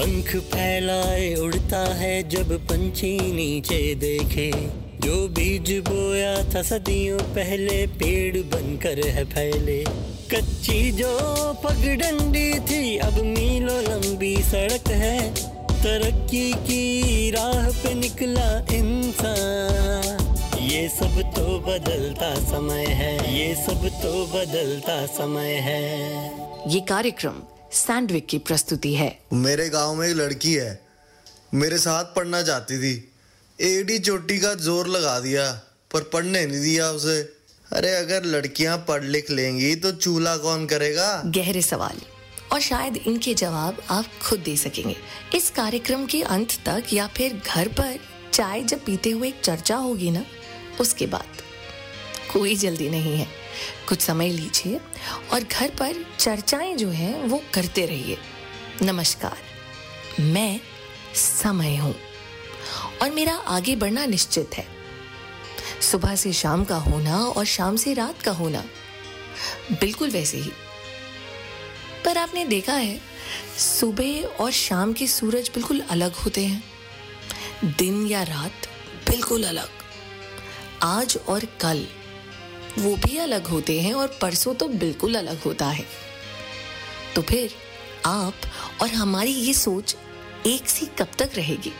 पंख फैलाए, उड़ता है जब पंछी नीचे देखे। जो बीज बोया था सदियों पहले, पेड़ बनकर है फैले। कच्ची जो पगडंडी थी, अब मीलों लंबी सड़क है। तरक्की की राह पे निकला इंसान। ये सब तो बदलता समय है, ये सब तो बदलता समय है। ये कार्यक्रम सैंडविक की प्रस्तुति है। मेरे गाँव में एक लड़की है। मेरे साथ पढ़ना चाहती थी। एडी चोटी का ज़ोर लगा दिया पर पढ़ने नहीं दिया उसे। अरे अगर लड़कियाँ पढ़ लिख लेंगी तो चूल्हा कौन करेगा? गहरे सवाल। और शायद इनके जवाब आप खुद दे सकेंगे। इस कार्यक्रम के अंत तक या फिर घर पर चाय जब पीते हुए एक चर्चा होगी ना उसके बाद। कोई जल्दी नहीं है। कुछ समय लीजिए और घर पर चर्चाएँ जो हैं वो करते रहिए। नमस्कार। मैं समय हूँ और मेरा आगे बढ़ना निश्चित है। सुबह से शाम का होना और शाम से रात का होना बिल्कुल वैसे ही। पर आपने देखा है, सुबह और शाम के सूरज बिल्कुल अलग होते हैं। दिन या रात बिल्कुल अलग। आज और कल वो भी अलग होते हैं और परसों तो बिल्कुल अलग होता है। तो फिर आप और हमारी ये सोच एक सी कब तक रहेगी?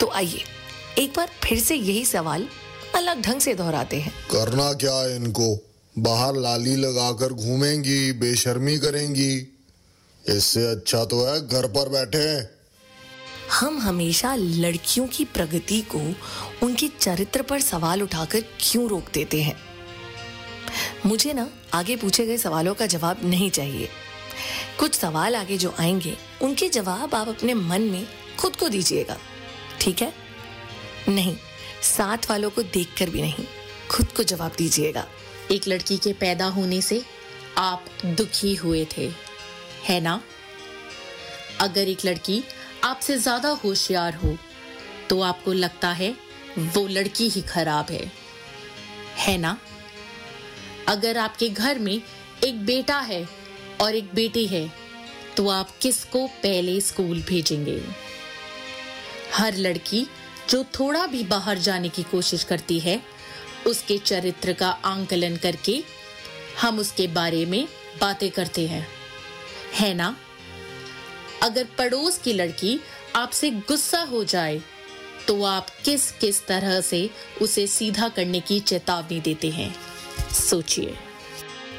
तो आइए, एक बार फिर से यही सवाल अलग ढंग से दोहराते हैं। करना क्या है इनको? बाहर लाली लगाकर घूमेंगी, बेशर्मी करेंगी। इससे अच्छा तो है घर पर बैठे। हम हमेशा लड़कियों की प्रगति को उनके चरित्र पर सवाल उठाकर क्यों रोक देते हैं? मुझे ना आगे पूछे गए सवालों का जवाब नहीं चाहिए। कुछ सवाल आगे जो आएँगे, उनके जवाब आप अपने मन में खुद को दीजिएगा। ठीक है? नहीं, साथ वालों को देखकर भी नहीं, खुद को जवाब दीजिएगा। एक लड़की के पैदा होने से आप दुखी हुए थे, है ना? अगर एक लड़की आपसे ज़्यादा होशियार हो तो आपको लगता है वो लड़की ही खराब है। है ना? अगर आपके घर में एक बेटा है और एक बेटी है तो आप किसको पहले स्कूल भेजेंगे? हर लड़की जो थोड़ा भी बाहर जाने की कोशिश करती है, उसके चरित्र का आंकलन करके हम उसके बारे में बातें करते हैं। है ना? अगर पड़ोस की लड़की आपसे गुस्सा हो जाए तो आप किस किस तरह से उसे सीधा करने की चेतावनी देते हैं? सोचिए।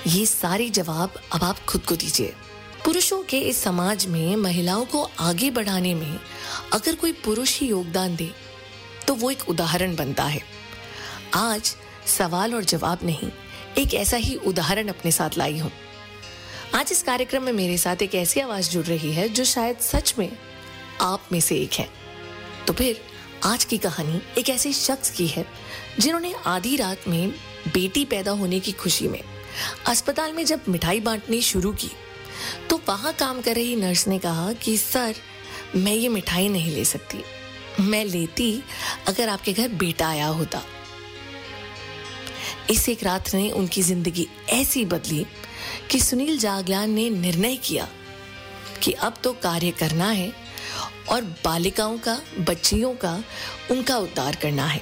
ये सारे जवाब अब आप खुद को दीजिए। पुरुषों के इस समाज में महिलाओं को आगे बढ़ाने में अगर कोई पुरुष ही योगदान दे तो वो एक उदाहरण बनता है। आज सवाल और जवाब नहीं, एक ऐसा ही उदाहरण अपने साथ लाई हूँ। आज इस कार्यक्रम में मेरे साथ एक ऐसी आवाज़ जुड़ रही है जो शायद सच में आप में से एक है। तो फिर, आज की कहानी एक ऐसे शख्स की है, जिन्होंने आधी रात में बेटी पैदा होने की खुशी में अस्पताल में जब मिठाई बांटनी शुरू की तो वहाँ काम कर रही नर्स ने कहा कि, सर, मैं ये मिठाई नहीं ले सकती। मैं लेती अगर आपके घर बेटा आया होता। इस एक रात ने उनकी ज़िंदगी ऐसी बदली कि सुनील जागलान ने निर्णय किया कि अब तो कार्य करना है और बालिकाओं का, बच्चियों का, उनका उद्धार करना है।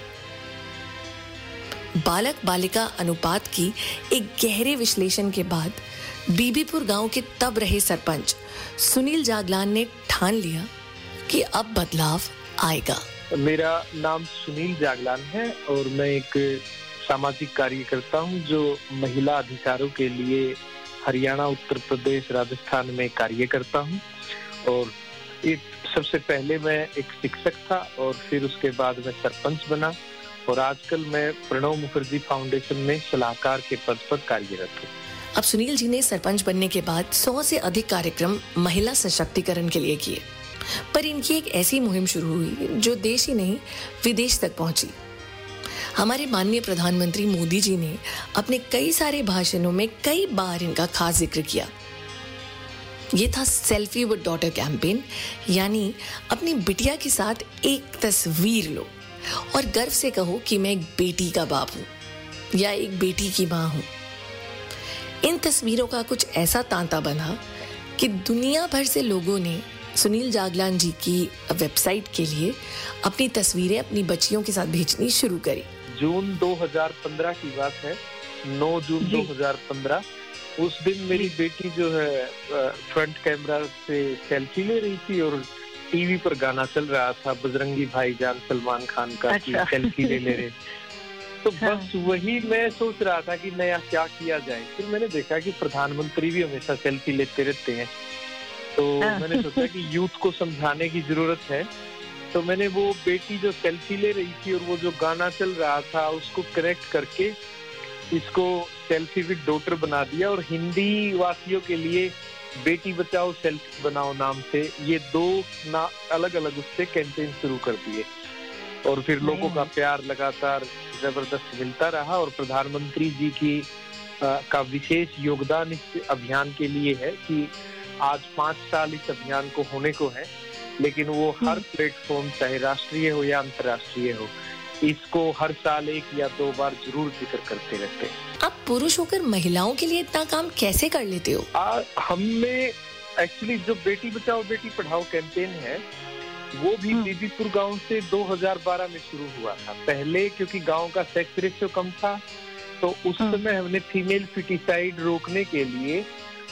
बालक बालिका अनुपात की एक गहरे विश्लेषण के बाद बीबीपुर गाँव के तब रहे सरपंच सुनील जागलान ने ठान लिया कि अब बदलाव आएगा। मेरा नाम सुनील जागलान है और मैं एक सामाजिक कार्यकर्ता हूँ जो महिला अधिकारों के लिए हरियाणा, उत्तर प्रदेश, राजस्थान में कार्य करता हूँ। और एक सबसे पहले मैं एक शिक्षक था और फिर उसके बाद मैं सरपंच बना और आजकल मैं प्रणव मुखर्जी फाउंडेशन में सलाहकार के पद पर कार्यरत हूँ। अब सुनील जी ने सरपंच बनने के बाद सौ से अधिक कार्यक्रम महिला सशक्तिकरण के लिए किए। पर इनकी एक ऐसी मुहिम शुरू हुई जो देश ही नहीं, विदेश तक पहुँची। हमारे माननीय प्रधानमंत्री मोदी जी ने अपने कई सारे भाषणों में कई बार इनका खास ज़िक्र किया। ये था सेल्फी विद डॉटर कैंपेन, यानी अपनी बिटिया के साथ एक तस्वीर लो और गर्व से कहो कि मैं एक बेटी का बाप हूँ या एक बेटी की माँ हूँ। इन तस्वीरों का कुछ ऐसा तांता बना कि दुनिया भर से लोगों ने सुनील जागलान जी की वेबसाइट के लिए अपनी तस्वीरें अपनी बच्चियों के साथ भेजनी शुरू करी। जून 2015 की बात है। 9 जून 2015 उस दिन मेरी बेटी जो है फ्रंट कैमरा से सेल्फी ले रही थी और टीवी पर गाना चल रहा था बजरंगी भाईजान सलमान खान का अच्छा। सेल्फी ले ले रहे। तो हाँ। बस वही मैं सोच रहा था कि नया क्या किया जाए। फिर मैंने देखा कि प्रधानमंत्री भी हमेशा सेल्फी लेते रहते हैं। तो हाँ। मैंने सोचा कि यूथ को समझाने की ज़रूरत है। तो मैंने वो बेटी जो सेल्फी ले रही थी और वो जो गाना चल रहा था उसको करेक्ट करके इसको सेल्फी विद डॉटर बना दिया और हिंदी वासियों के लिए बेटी बचाओ सेल्फी बनाओ नाम से ये दो ना अलग अलग उससे कैंपेन शुरू कर दिए। और फिर लोगों का प्यार लगातार ज़बरदस्त मिलता रहा और प्रधानमंत्री जी की आ, का विशेष योगदान इस अभियान के लिए है कि आज पाँच साल इस अभियान को होने को है। लेकिन वो हर प्लेटफॉर्म हम्म। चाहे राष्ट्रीय हो या अंतर्राष्ट्रीय हो इसको हर साल एक या दो बार ज़रूर ज़िक्र करते रहते हैं आप पुरुष होकर महिलाओं के लिए इतना काम कैसे कर लेते हो हमने एक्चुअली जो बेटी बचाओ बेटी पढ़ाओ कैंपेन है वो भी हम्म। बीबीपुर गाँव से 2012 में शुरू हुआ था पहले क्योंकि गाँव का सेक्स रेशियो कम था तो उस हम्म। समय हमने फीमेल फिटिसाइड रोकने के लिए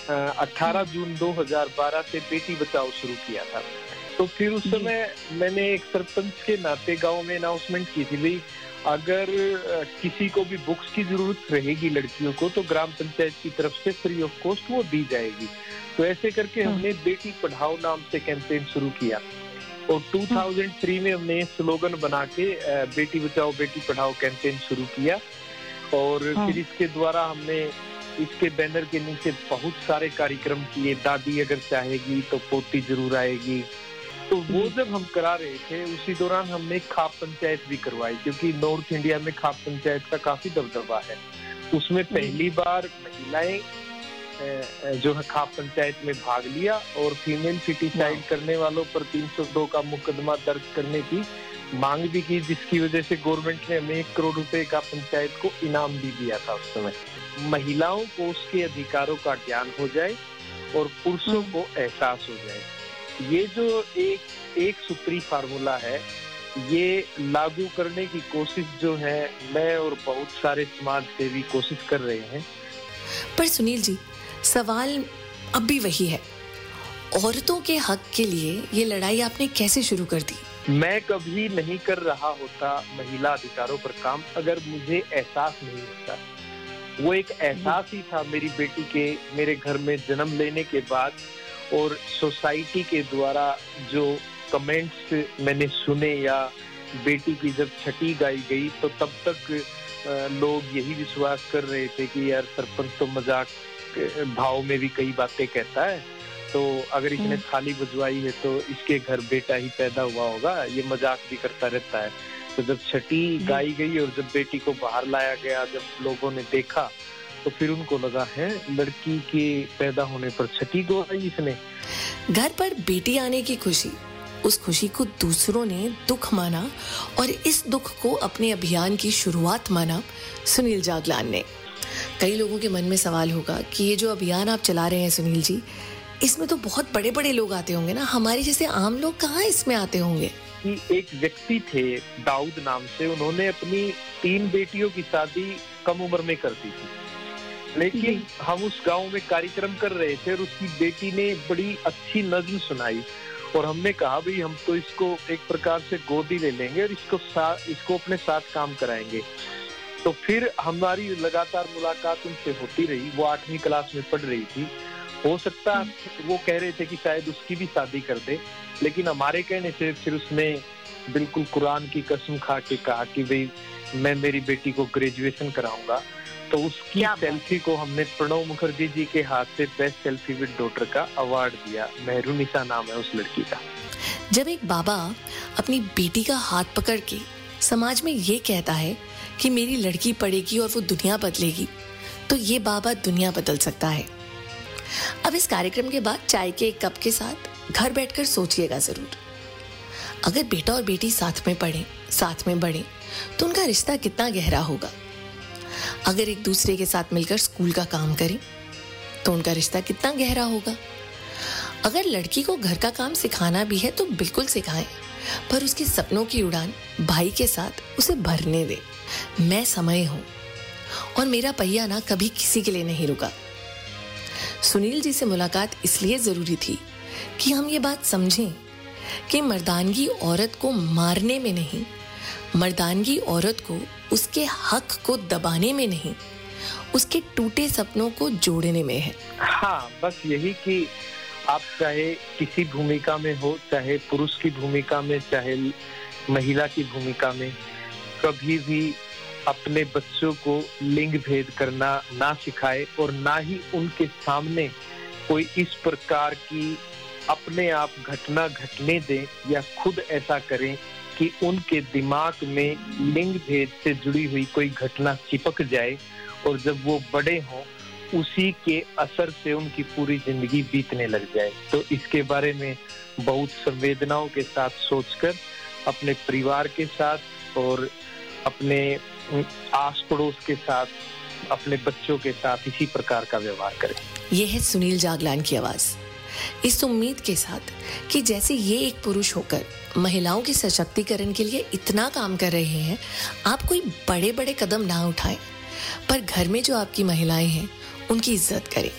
18 हम्म। जून 2012 से बेटी बचाओ शुरू किया था तो फिर उस समय मैंने एक सरपंच के नाते गाँव में अनाउंसमेंट की थी भाई अगर किसी को भी बुक्स की ज़रूरत रहेगी लड़कियों को तो ग्राम पंचायत की तरफ़ से फ्री ऑफ़ कॉस्ट वो दी जाएगी। तो ऐसे करके हाँ। हमने बेटी पढ़ाओ नाम से कैंपेन शुरू किया। और 2003 में हमने स्लोगन बना के बेटी बचाओ बेटी पढ़ाओ कैंपेन शुरू किया। और हाँ। फिर इसके द्वारा हमने इसके बैनर के नीचे बहुत सारे कार्यक्रम किए। दादी अगर चाहेगी तो पोती ज़रूर आएगी। तो वो। जब हम करा रहे थे उसी दौरान हमने खाप पंचायत भी करवाई क्योंकि नॉर्थ इंडिया में खाप पंचायत का काफ़ी दबदबा है उसमें हम्म। पहली बार महिलाएँ जो है खाप पंचायत में भाग लिया और फीमेल फिटिसाइड करने वालों पर 302 का मुकदमा दर्ज करने की मांग भी की जिसकी वजह से गवर्नमेंट ने हमें एक करोड़ रुपए का पंचायत को इनाम भी दिया था उस समय महिलाओं को उसके अधिकारों का ज्ञान हो जाए और पुरुषों हम्म। को एहसास हो जाए ये जो एक एक सूत्री फार्मूला है ये लागू करने की कोशिश जो है मैं और बहुत सारे समाज सेवी कोशिश कर रहे हैं। पर सुनील जी सवाल अब भी वही है। औरतों के हक के लिए ये लड़ाई आपने कैसे शुरू कर दी? मैं कभी नहीं कर रहा होता महिला अधिकारों पर काम अगर मुझे एहसास नहीं होता। वो एक एहसास ही था मेरी बेटी के मेरे घर में जन्म लेने के बाद और सोसाइटी के द्वारा जो कमेंट्स मैंने सुने या बेटी की जब छठी गाई गई तो तब तक लोग यही विश्वास कर रहे थे कि यार सरपंच तो मज़ाक भाव में भी कई बातें कहता है। तो अगर इसने हम्म। थाली बजवाई है तो इसके घर बेटा ही पैदा हुआ होगा ये मज़ाक भी करता रहता है। तो जब छठी गाई गई और जब बेटी को बाहर लाया गया जब लोगों ने देखा तो फिर उनको लगा है लड़की के पैदा होने पर छठी आई इसने। घर पर बेटी आने की खुशी। उस खुशी को दूसरों ने दुख माना और इस दुख को अपने अभियान की शुरुआत माना सुनील जागलान ने। कई लोगों के मन में सवाल होगा कि ये जो अभियान आप चला रहे हैं सुनील जी इसमें तो बहुत बड़े बड़े लोग आते होंगे ना। हमारे जैसे आम लोग कहाँ इसमें आते होंगे? कि एक व्यक्ति थे दाऊद नाम से उन्होंने अपनी तीन बेटियों की शादी कम उम्र में कर दी थी। लेकिन हम उस गाँव में कार्यक्रम कर रहे थे और उसकी बेटी ने बड़ी अच्छी नज्म सुनाई। और हमने कहा भाई हम तो इसको एक प्रकार से गोदी ले लेंगे और इसको साथ इसको अपने साथ काम कराएँगे। तो फिर हमारी लगातार मुलाकात उनसे होती रही। वो आठवीं क्लास में पढ़ रही थी। हो सकता हम्म। वो कह रहे थे कि शायद उसकी भी शादी कर दे लेकिन हमारे कहने से फिर उसने बिल्कुल कुरान की कसम खा के कहा कि भाई मैं मेरी बेटी को ग्रेजुएशन कराऊँगा। तो उसकी सेल्फी को हमने प्रणव मुखर्जी जी के हाथ से बेस्ट सेल्फी विद डॉटर का अवार्ड दिया। मेहरुनिसा नाम है उस लड़की का। जब एक बाबा अपनी बेटी का हाथ पकड़ के समाज में ये कहता है कि मेरी लड़की पढ़ेगी और वो दुनिया बदलेगी तो ये बाबा दुनिया बदल सकता है। अब इस कार्यक्रम के बाद चाय के एक कप के साथ घर बैठकर सोचिएगा ज़रूर। अगर बेटा और बेटी साथ में पढ़े साथ में बढ़े तो उनका रिश्ता कितना गहरा होगा। अगर एक दूसरे के साथ मिलकर स्कूल का काम करें तो उनका रिश्ता कितना गहरा होगा। अगर लड़की को घर का काम सिखाना भी है तो बिल्कुल सिखाएँ, पर उसके सपनों की उड़ान भाई के साथ उसे भरने दे। मैं समय हूँ, और मेरा पहिया ना कभी किसी के लिए नहीं रुका। सुनील जी से मुलाकात इसलिए ज़रूरी थी कि हम ये बात समझें कि मर्दानगी औरत को मारने में नहीं मर्दानगी औरत को उसके हक को दबाने में नहीं, उसके टूटे सपनों को जोड़ने में है। हाँ बस यही कि आप चाहे किसी भूमिका में हो, चाहे पुरुष की भूमिका में, चाहे महिला की भूमिका में, कभी भी अपने बच्चों को लिंग भेद करना ना सिखाए और ना ही उनके सामने कोई इस प्रकार की अपने आप घटना घटने दें या खुद ऐसा करें कि उनके दिमाग में लिंग भेद से जुड़ी हुई कोई घटना चिपक जाए और जब वो बड़े हों, उसी के असर से उनकी पूरी ज़िंदगी बीतने लग जाए। तो इसके बारे में बहुत संवेदनाओं के साथ सोचकर, अपने परिवार के साथ और अपने आस पड़ोस के साथ, अपने बच्चों के साथ इसी प्रकार का व्यवहार करें। यह है सुनील जागलान की आवाज़। इस उम्मीद के साथ कि जैसे ये एक पुरुष होकर महिलाओं के सशक्तिकरण के लिए इतना काम कर रहे हैं, आप कोई बड़े बड़े कदम ना उठाएँ। पर घर में जो आपकी महिलाएँ हैं, उनकी इज़्ज़त करें।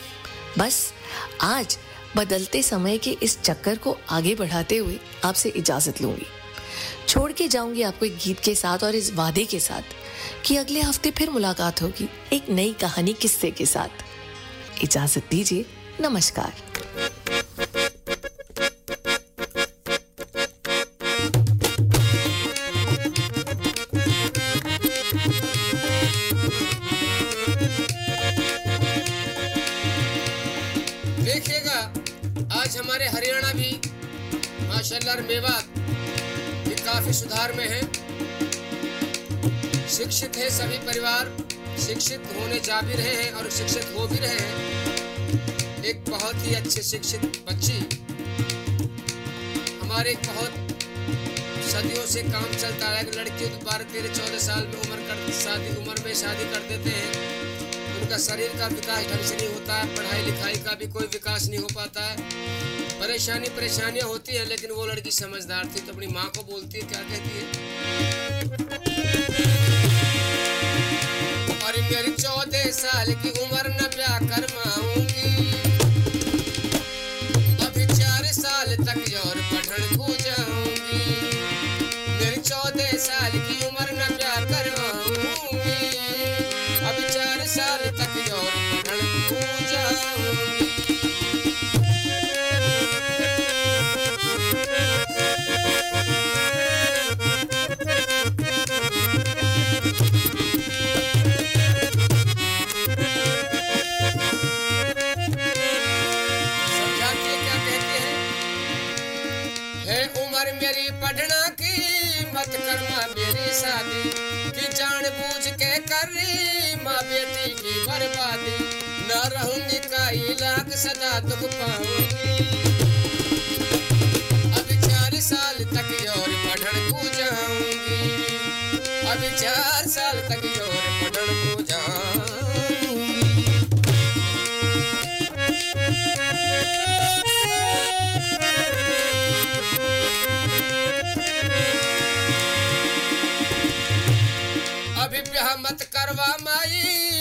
बस, आज बदलते समय के इस चक्कर को आगे बढ़ाते हुए आपसे इजाज़त लूँगी। छोड़ के जाऊँगी आपको एक गीत के साथ और इस वादे के साथ कि अगले हफ़्ते फिर मुलाकात होगी एक नई कहानी किस्से के साथ। इजाज़त दीजिए। नमस्कार। माशाल्लाह मेवात भी काफ़ी सुधार में है। शिक्षित है सभी परिवार, शिक्षित होने जा भी रहे हैं और शिक्षित हो भी रहे हैं। एक बहुत ही अच्छे शिक्षित बच्ची। हमारे बहुत सदियों से काम चलता है। लड़कियों तो बारह, तेरह, चौदह साल में उम्र कर शादी उम्र में शादी कर देते हैं। उनका शरीर का विकास ढंग से नहीं होता है पढ़ाई लिखाई का भी कोई विकास नहीं हो पाता। है परेशानी परेशानियाँ होती है, लेकिन वो लड़की समझदार थी तो अपनी माँ को बोलती है, क्या कहती है? और मेरी चौदह साल की उम्र न ब्याह करवाऊँगी। अभी चार साल तक और पढ़न को जाऊँगी। मेरी चौदह साल की अभी न रहूँगी का लाख सदा अब चार साल तक और पढ़न को जाऊँगी। अब चार साल तक और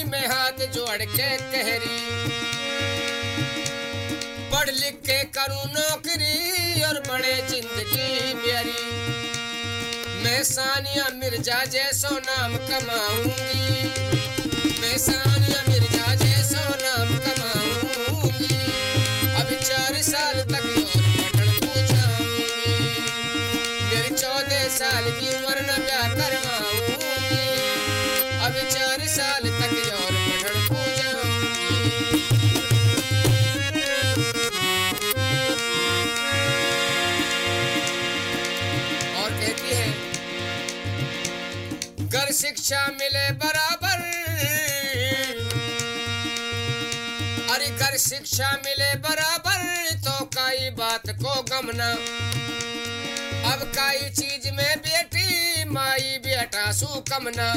मैं हाथ जोड़ के कहरी। पढ़ लिख के करूँ नौकरी और बड़े ज़िंदगी प्यारी मैं सानिया मिर्ज़ा जैसो नाम कमाऊँगी। मैं सानिया मिर्ज़ा जैसो नाम कमाऊँगी। अब चार साल शिक्षा मिले बराबर। अरे कर शिक्षा मिले बराबर तो कई बात को गमना अब कई चीज़ में बेटी, माई बेटा सु कमना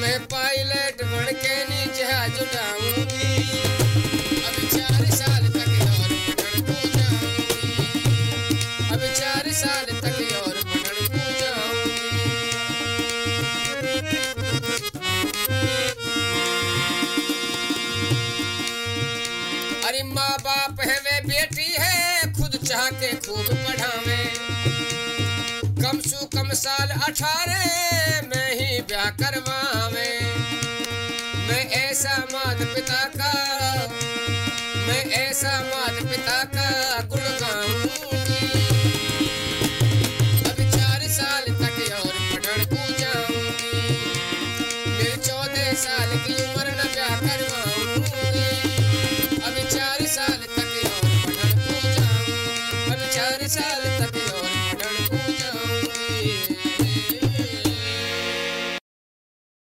मैं पायलट बन के नीचे जहाज़ साल अठारह में ही ब्याह करवावे। मैं ऐसा माता पिता का